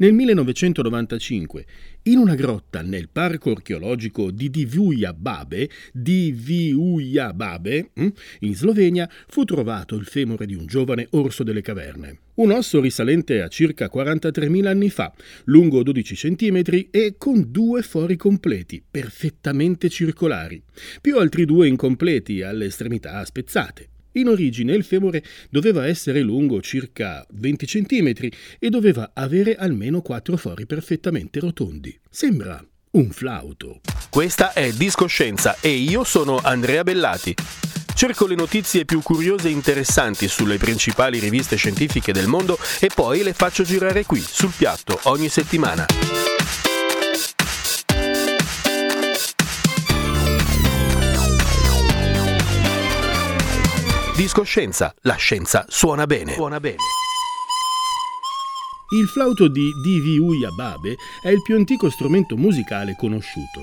Nel 1995, in una grotta nel parco archeologico di Divuja Babe, Divuja Babe, hm, in Slovenia, fu trovato il femore di un giovane orso delle caverne. Un osso risalente a circa 43.000 anni fa, lungo 12 cm e con due fori completi, perfettamente circolari, più altri due incompleti alle estremità spezzate. In origine il femore doveva essere lungo circa 20 cm e doveva avere almeno quattro fori perfettamente rotondi. Sembra un flauto. Questa è Discoscienza e io sono Andrea Bellati. Cerco le notizie più curiose e interessanti sulle principali riviste scientifiche del mondo e poi le faccio girare qui, sul piatto, ogni settimana. Discoscienza, la scienza suona bene. Suona bene. Il flauto di Diviuja Babe è il più antico strumento musicale conosciuto.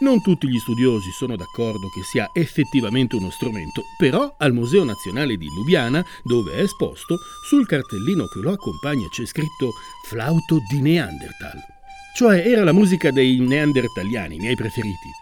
Non tutti gli studiosi sono d'accordo che sia effettivamente uno strumento, però al Museo Nazionale di Lubiana, dove è esposto, sul cartellino che lo accompagna c'è scritto flauto di Neanderthal. Cioè era la musica dei neandertaliani, miei preferiti.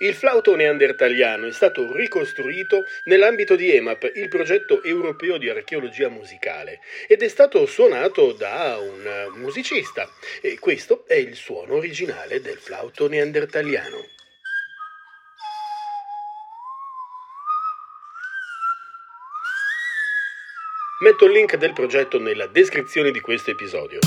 Il flauto neandertaliano è stato ricostruito nell'ambito di EMAP, il progetto europeo di archeologia musicale, ed è stato suonato da un musicista. E questo è il suono originale del flauto neandertaliano. Metto il link del progetto nella descrizione di questo episodio.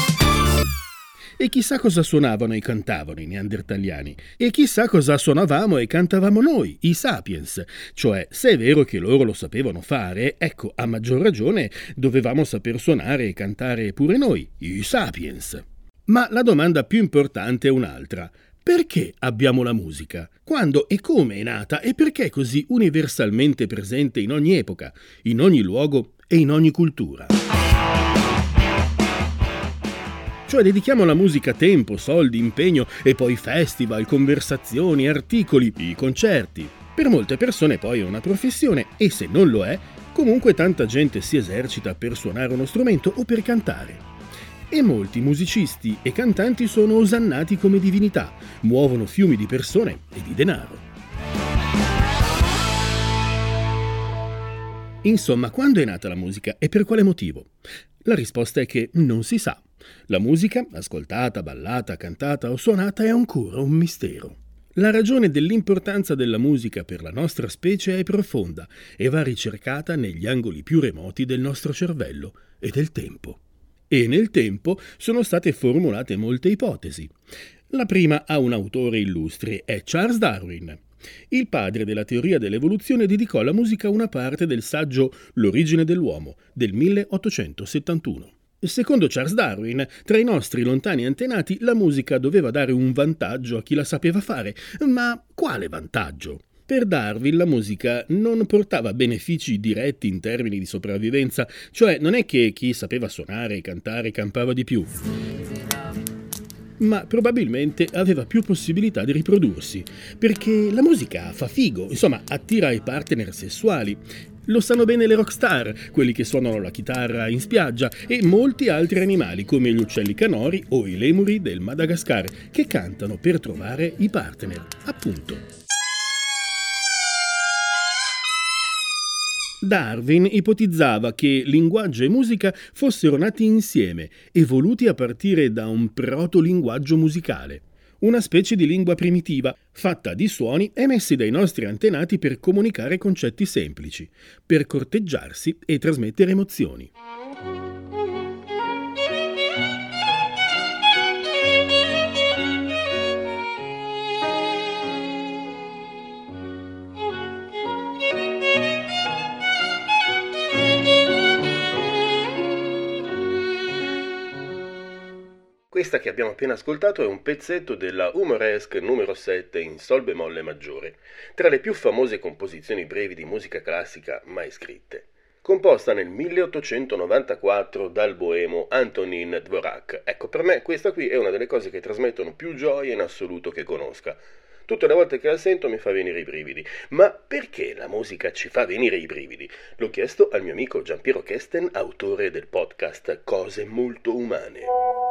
E chissà cosa suonavano e cantavano i neandertaliani. E chissà cosa suonavamo e cantavamo noi, i sapiens. Cioè, se è vero che loro lo sapevano fare, ecco, a maggior ragione dovevamo saper suonare e cantare pure noi, i sapiens. Ma la domanda più importante è un'altra. Perché abbiamo la musica? Quando e come è nata e perché è così universalmente presente in ogni epoca, in ogni luogo e in ogni cultura? Cioè dedichiamo alla musica tempo, soldi, impegno e poi festival, conversazioni, articoli, i concerti. Per molte persone poi è una professione e se non lo è, comunque tanta gente si esercita per suonare uno strumento o per cantare. E molti musicisti e cantanti sono osannati come divinità, muovono fiumi di persone e di denaro. Insomma, quando è nata la musica e per quale motivo? La risposta è che non si sa. La musica, ascoltata, ballata, cantata o suonata, è ancora un mistero. La ragione dell'importanza della musica per la nostra specie è profonda e va ricercata negli angoli più remoti del nostro cervello e del tempo. E nel tempo sono state formulate molte ipotesi. La prima ha un autore illustre, è Charles Darwin. Il padre della teoria dell'evoluzione dedicò alla musica una parte del saggio L'origine dell'uomo del 1871. Secondo Charles Darwin, tra i nostri lontani antenati la musica doveva dare un vantaggio a chi la sapeva fare, ma quale vantaggio? Per Darwin la musica non portava benefici diretti in termini di sopravvivenza, cioè non è che chi sapeva suonare e cantare campava di più ma probabilmente aveva più possibilità di riprodursi, perché la musica fa figo, insomma attira i partner sessuali. Lo sanno bene le rockstar, quelli che suonano la chitarra in spiaggia, e molti altri animali come gli uccelli canori o i lemuri del Madagascar, che cantano per trovare i partner, appunto. Darwin ipotizzava che linguaggio e musica fossero nati insieme, evoluti a partire da un proto-linguaggio musicale, una specie di lingua primitiva, fatta di suoni emessi dai nostri antenati per comunicare concetti semplici, per corteggiarsi e trasmettere emozioni. Questa che abbiamo appena ascoltato è un pezzetto della Humoresque numero 7 in Sol bemolle maggiore, tra le più famose composizioni brevi di musica classica mai scritte. Composta nel 1894 dal boemo Antonin Dvorak. Ecco, per me questa qui è una delle cose che trasmettono più gioia in assoluto che conosca. Tutte le volte che la sento mi fa venire i brividi. Ma perché la musica ci fa venire i brividi? L'ho chiesto al mio amico Giampiero Kesten, autore del podcast Cose molto umane.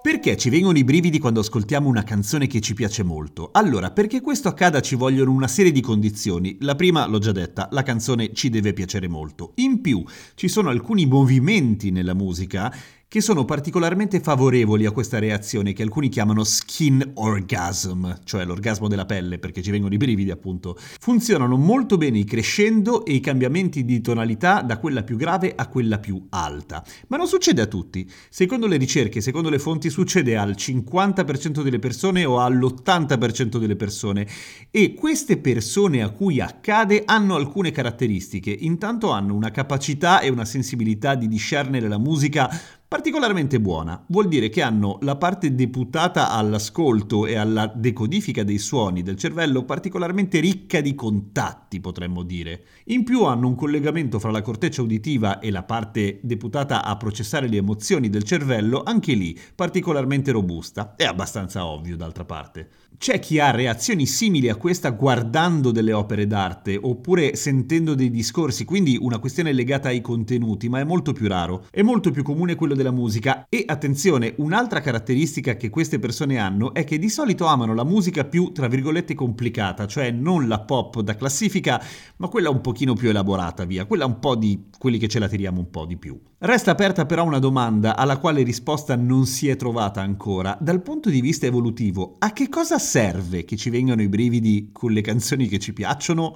Perché ci vengono i brividi quando ascoltiamo una canzone che ci piace molto? Allora, perché questo accada ci vogliono una serie di condizioni. La prima, l'ho già detta, la canzone ci deve piacere molto. In più, ci sono alcuni movimenti nella musica che sono particolarmente favorevoli a questa reazione che alcuni chiamano skin orgasm, cioè l'orgasmo della pelle perché ci vengono i brividi appunto. Funzionano molto bene i crescendo e i cambiamenti di tonalità da quella più grave a quella più alta. Ma non succede a tutti. Secondo le ricerche, secondo le fonti, succede al 50% delle persone o all'80% delle persone e queste persone a cui accade hanno alcune caratteristiche. Intanto hanno una capacità e una sensibilità di discernere la musica particolarmente buona. Vuol dire che hanno la parte deputata all'ascolto e alla decodifica dei suoni del cervello particolarmente ricca di contatti, potremmo dire. In più hanno un collegamento fra la corteccia uditiva e la parte deputata a processare le emozioni del cervello, anche lì particolarmente robusta. È abbastanza ovvio, d'altra parte. C'è chi ha reazioni simili a questa guardando delle opere d'arte oppure sentendo dei discorsi, quindi una questione legata ai contenuti, ma è molto più raro. È molto più comune quello della musica e attenzione, un'altra caratteristica che queste persone hanno è che di solito amano la musica più, tra virgolette, complicata, cioè non la pop da classifica, ma quella un pochino più elaborata, via, quella un po' di quelli che ce la tiriamo un po' di più. Resta aperta però una domanda alla quale risposta non si è trovata ancora. Dal punto di vista evolutivo, a che cosa serve che ci vengano i brividi con le canzoni che ci piacciono?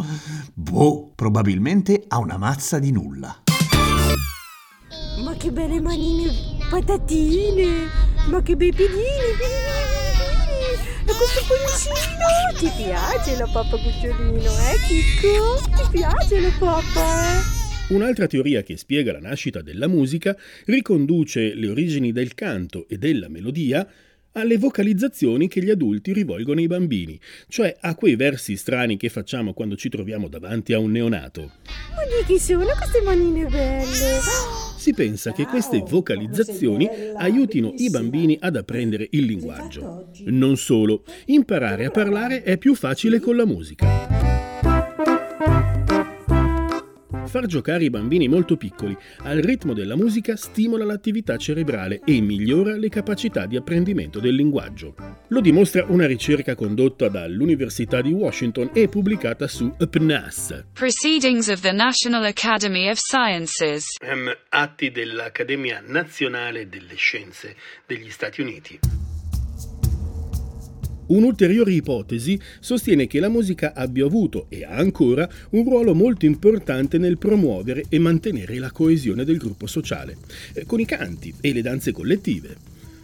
Boh, probabilmente a una mazza di nulla. Ma che belle manine patatine! Ma che bei piedini, piedini, E questo poncino! Ti piace la pappa cucciolino, eh Chicco? Ti piace la pappa, eh? Un'altra teoria che spiega la nascita della musica riconduce le origini del canto e della melodia alle vocalizzazioni che gli adulti rivolgono ai bambini, cioè a quei versi strani che facciamo quando ci troviamo davanti a un neonato. Ma di chi sono queste manine belle? Si pensa che queste vocalizzazioni aiutino i bambini ad apprendere il linguaggio. Non solo, imparare a parlare è più facile con la musica. Far giocare i bambini molto piccoli al ritmo della musica stimola l'attività cerebrale e migliora le capacità di apprendimento del linguaggio. Lo dimostra una ricerca condotta dall'Università di Washington e pubblicata su PNAS. Proceedings of the National Academy of Sciences. Um, atti dell'Accademia Nazionale delle Scienze degli Stati Uniti. Un'ulteriore ipotesi sostiene che la musica abbia avuto e ha ancora un ruolo molto importante nel promuovere e mantenere la coesione del gruppo sociale, eh, con i canti e le danze collettive.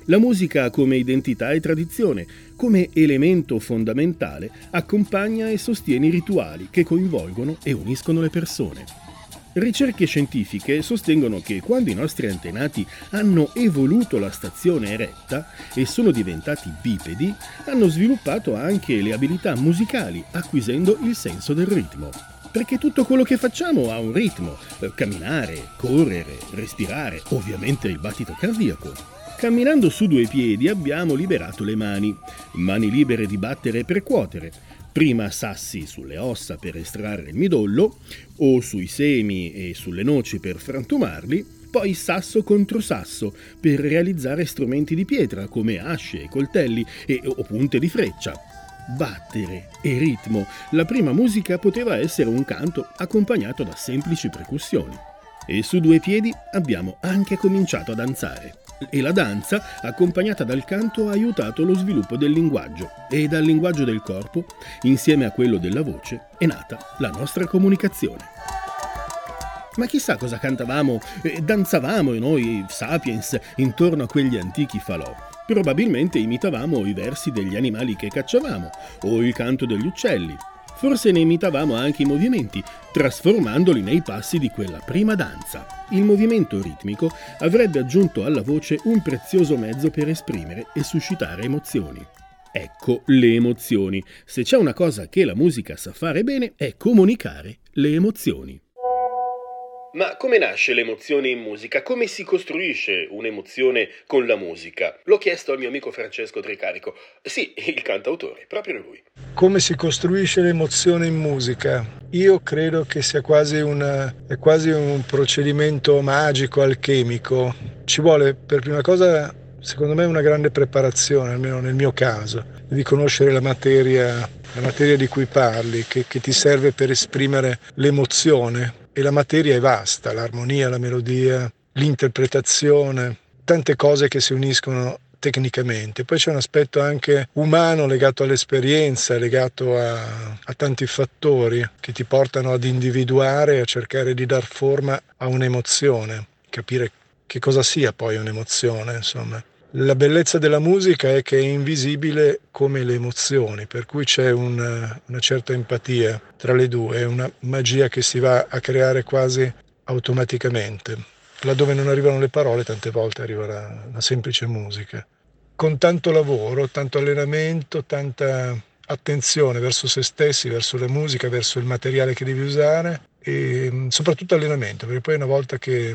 La musica come identità e tradizione, come elemento fondamentale, accompagna e sostiene i rituali che coinvolgono e uniscono le persone. Ricerche scientifiche sostengono che quando i nostri antenati hanno evoluto la stazione eretta e sono diventati bipedi, hanno sviluppato anche le abilità musicali, acquisendo il senso del ritmo. Perché tutto quello che facciamo ha un ritmo, camminare, correre, respirare, ovviamente il battito cardiaco. Camminando su due piedi abbiamo liberato le mani, mani libere di battere e percuotere, prima sassi sulle ossa per estrarre il midollo o sui semi e sulle noci per frantumarli, poi sasso contro sasso per realizzare strumenti di pietra come asce e coltelli e, o punte di freccia. Battere e ritmo. La prima musica poteva essere un canto accompagnato da semplici percussioni. E su due piedi abbiamo anche cominciato a danzare e la danza, accompagnata dal canto, ha aiutato lo sviluppo del linguaggio e dal linguaggio del corpo, insieme a quello della voce, è nata la nostra comunicazione. Ma chissà cosa cantavamo e danzavamo noi sapiens intorno a quegli antichi falò. Probabilmente imitavamo i versi degli animali che cacciavamo o il canto degli uccelli. Forse ne imitavamo anche i movimenti, trasformandoli nei passi di quella prima danza. Il movimento ritmico avrebbe aggiunto alla voce un prezioso mezzo per esprimere e suscitare emozioni. Ecco le emozioni. Se c'è una cosa che la musica sa fare bene è comunicare le emozioni. Ma come nasce l'emozione in musica? Come si costruisce un'emozione con la musica? L'ho chiesto al mio amico Francesco Tricarico. Sì, il cantautore, proprio lui. Come si costruisce l'emozione in musica? Io credo che sia quasi, una, quasi un procedimento magico, alchemico. Ci vuole per prima cosa, secondo me, una grande preparazione, almeno nel mio caso, di conoscere la materia, la materia di cui parli, che, che ti serve per esprimere l'emozione e la materia è vasta, l'armonia, la melodia, l'interpretazione, tante cose che si uniscono tecnicamente. Poi c'è un aspetto anche umano legato all'esperienza, legato a, a, tanti fattori che ti portano ad individuare a cercare di dar forma a un'emozione, capire che cosa sia poi un'emozione, insomma. La bellezza della musica è che è invisibile come le emozioni, per cui c'è una, una certa empatia tra le due, una magia che si va a creare quasi automaticamente. Laddove non arrivano le parole, tante volte arriva la, la semplice musica. Con tanto lavoro, tanto allenamento, tanta attenzione verso se stessi, verso la musica, verso il materiale che devi usare e soprattutto allenamento, perché poi una volta che,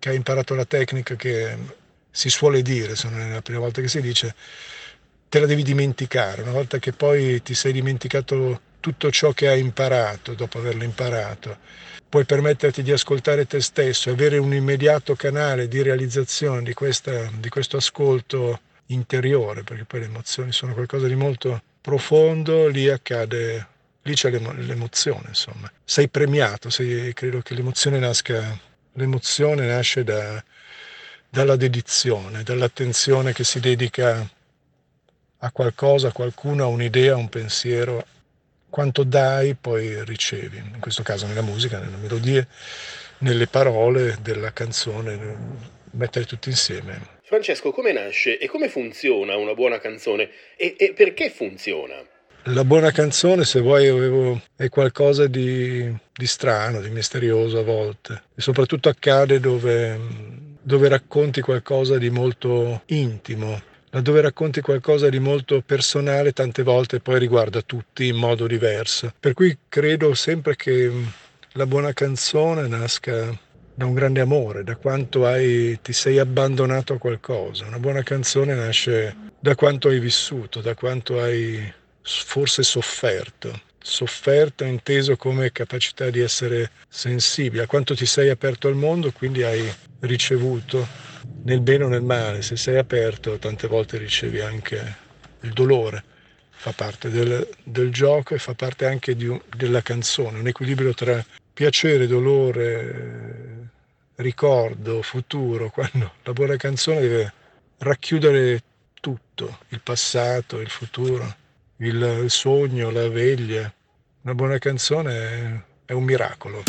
che hai imparato la tecnica, che si suole dire, se non è la prima volta che si dice, te la devi dimenticare. Una volta che poi ti sei dimenticato tutto ciò che hai imparato, dopo averlo imparato, puoi permetterti di ascoltare te stesso, avere un immediato canale di realizzazione di, questa, di questo ascolto interiore, perché poi le emozioni sono qualcosa di molto profondo, lì accade, lì c'è l'emozione, insomma. Sei premiato, sei, credo che l'emozione nasca, l'emozione nasce da, dalla dedizione, dall'attenzione che si dedica a qualcosa, a qualcuno, a un'idea, a un pensiero. Quanto dai, poi ricevi. In questo caso nella musica, nelle melodie, nelle parole della canzone, mettere tutti insieme. Francesco, come nasce e come funziona una buona canzone e, e perché funziona? La buona canzone, se vuoi, avevo, è qualcosa di, di strano, di misterioso a volte. E soprattutto accade dove dove racconti qualcosa di molto intimo, laddove racconti qualcosa di molto personale, tante volte poi riguarda tutti in modo diverso. Per cui credo sempre che la buona canzone nasca da un grande amore, da quanto hai, ti sei abbandonato a qualcosa. Una buona canzone nasce da quanto hai vissuto, da quanto hai forse sofferto. Sofferto inteso come capacità di essere sensibile, a quanto ti sei aperto al mondo, quindi hai ricevuto nel bene o nel male, se sei aperto tante volte ricevi anche il dolore, fa parte del, del gioco e fa parte anche un, della canzone, un equilibrio tra piacere, dolore, ricordo, futuro, quando la buona canzone deve racchiudere tutto, il passato, il futuro, il, sogno, la veglia. Una buona canzone è, un miracolo.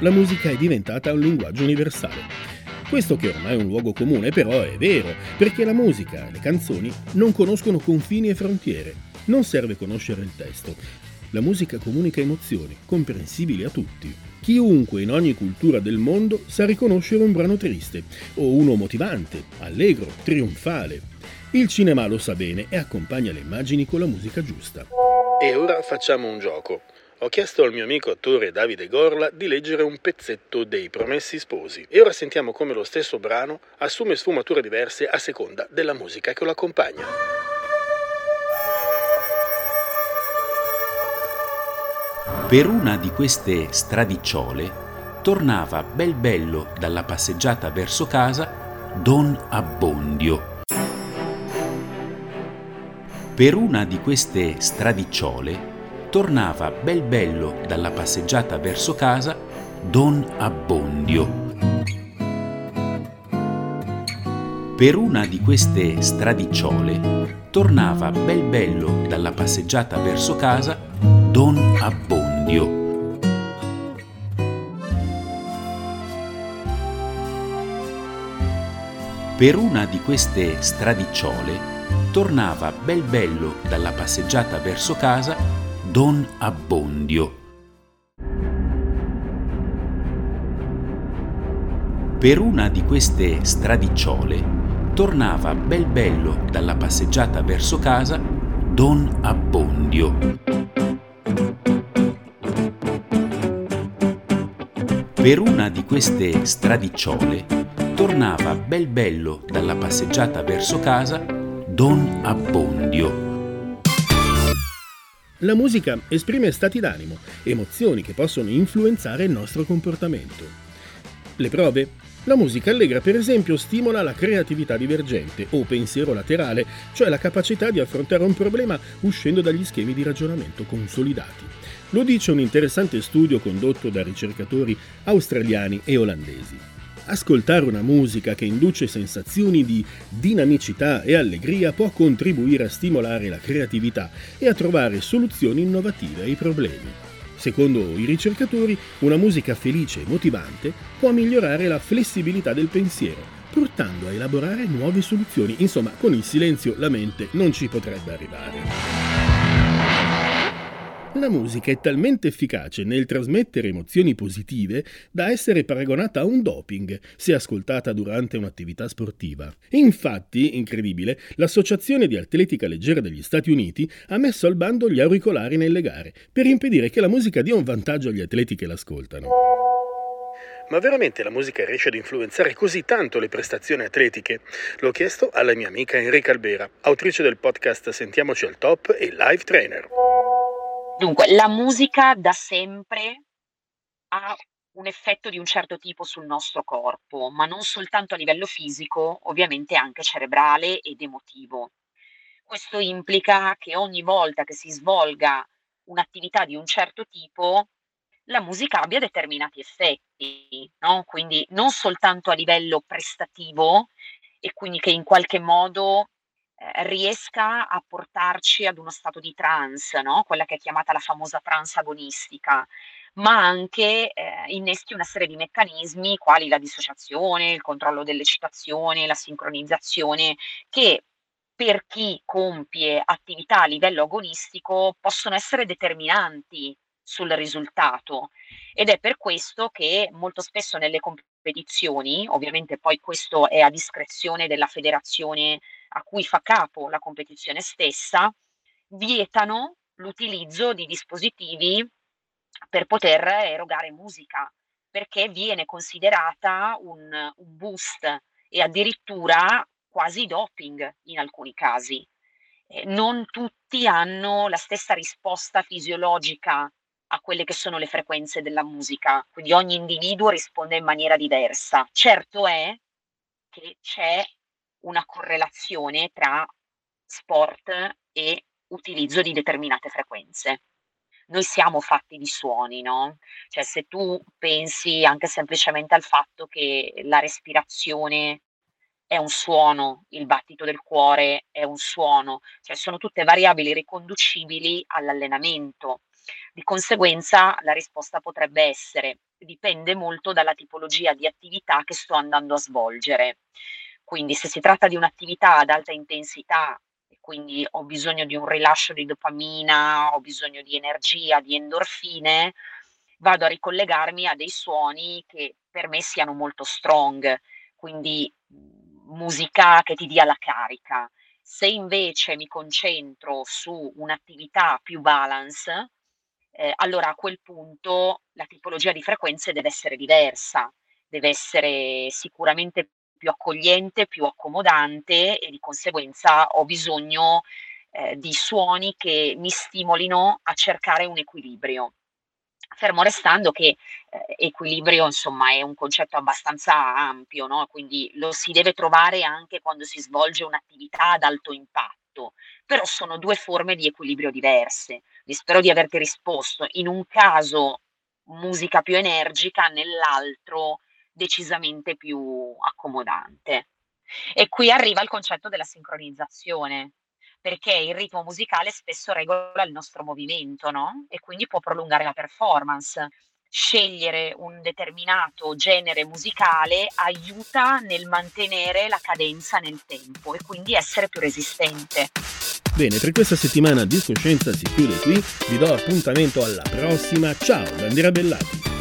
la musica è diventata un linguaggio universale. Questo che ormai è un luogo comune però è vero, perché la musica, le canzoni non conoscono confini e frontiere. Non serve conoscere il testo. La musica comunica emozioni, comprensibili a tutti. Chiunque in ogni cultura del mondo sa riconoscere un brano triste, o uno motivante, allegro, trionfale. Il cinema lo sa bene e accompagna le immagini con la musica giusta. E ora facciamo un gioco ho chiesto al mio amico attore Davide Gorla di leggere un pezzetto dei Promessi Sposi e ora sentiamo come lo stesso brano assume sfumature diverse a seconda della musica che lo accompagna. Per una di queste stradicciole tornava bel bello dalla passeggiata verso casa Don Abbondio. Per una di queste stradicciole tornava bel bello dalla passeggiata verso casa Don Abbondio. Per una di queste stradicciole tornava bel bello dalla passeggiata verso casa Don Abbondio. Per una di queste stradicciole tornava bel bello dalla passeggiata verso casa Don Abbondio. Per una di queste stradicciole tornava bel bello dalla passeggiata verso casa Don Abbondio. Per una di queste stradicciole tornava bel bello dalla passeggiata verso casa Don Abbondio. La musica esprime stati d'animo, emozioni che possono influenzare il nostro comportamento. Le prove? La musica allegra, per esempio, stimola la creatività divergente o pensiero laterale, cioè la capacità di affrontare un problema uscendo dagli schemi di ragionamento consolidati. Lo dice un interessante studio condotto da ricercatori australiani e olandesi. Ascoltare una musica che induce sensazioni di dinamicità e allegria può contribuire a stimolare la creatività e a trovare soluzioni innovative ai problemi. Secondo i ricercatori, una musica felice e motivante può migliorare la flessibilità del pensiero, portando a elaborare nuove soluzioni. Insomma, con il silenzio la mente non ci potrebbe arrivare. La musica è talmente efficace nel trasmettere emozioni positive da essere paragonata a un doping se ascoltata durante un'attività sportiva. Infatti, incredibile, l'Associazione di Atletica Leggera degli Stati Uniti ha messo al bando gli auricolari nelle gare per impedire che la musica dia un vantaggio agli atleti che l'ascoltano. Ma veramente la musica riesce ad influenzare così tanto le prestazioni atletiche? L'ho chiesto alla mia amica Enrica Albera, autrice del podcast Sentiamoci al top e live trainer. Dunque, la musica da sempre ha un effetto di un certo tipo sul nostro corpo, ma non soltanto a livello fisico, ovviamente anche cerebrale ed emotivo. Questo implica che ogni volta che si svolga un'attività di un certo tipo, la musica abbia determinati effetti, no? Quindi non soltanto a livello prestativo e quindi che in qualche modo eh, riesca a portarci ad uno stato di trance, no? quella che è chiamata la famosa trance agonistica, ma anche eh, innesti una serie di meccanismi quali la dissociazione, il controllo dell'eccitazione, la sincronizzazione, che per chi compie attività a livello agonistico possono essere determinanti sul risultato ed è per questo che molto spesso nelle competizioni, ovviamente poi questo è a discrezione della federazione a cui fa capo la competizione stessa, vietano l'utilizzo di dispositivi per poter erogare musica, perché viene considerata un, un boost e addirittura quasi doping in alcuni casi. Eh, non tutti hanno la stessa risposta fisiologica a quelle che sono le frequenze della musica, quindi ogni individuo risponde in maniera diversa. Certo è che c'è una correlazione tra sport e utilizzo di determinate frequenze. Noi siamo fatti di suoni, no? Cioè se tu pensi anche semplicemente al fatto che la respirazione è un suono, il battito del cuore è un suono, cioè sono tutte variabili riconducibili all'allenamento. Di conseguenza la risposta potrebbe essere dipende molto dalla tipologia di attività che sto andando a svolgere. Quindi se si tratta di un'attività ad alta intensità quindi ho bisogno di un rilascio di dopamina, ho bisogno di energia, di endorfine, vado a ricollegarmi a dei suoni che per me siano molto strong, quindi musica che ti dia la carica. Se invece mi concentro su un'attività più balance, eh, allora a quel punto la tipologia di frequenze deve essere diversa, deve essere sicuramente più accogliente, più accomodante e di conseguenza ho bisogno eh, di suoni che mi stimolino a cercare un equilibrio. Fermo restando che eh, equilibrio, insomma, è un concetto abbastanza ampio, no? quindi lo si deve trovare anche quando si svolge un'attività ad alto impatto, però sono due forme di equilibrio diverse. Vi spero di averti risposto. In un caso musica più energica, nell'altro decisamente più accomodante. E qui arriva il concetto della sincronizzazione, perché il ritmo musicale spesso regola il nostro movimento, no? E quindi può prolungare la performance. scegliere un determinato genere musicale aiuta nel mantenere la cadenza nel tempo e quindi essere più resistente. Bene, per questa settimana Discoscienza si chiude qui, vi do appuntamento alla prossima, ciao da Andrea Bellati.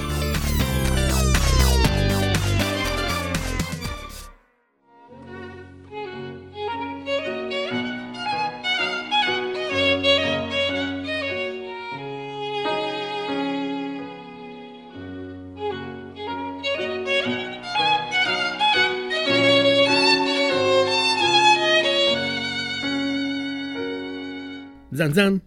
Done.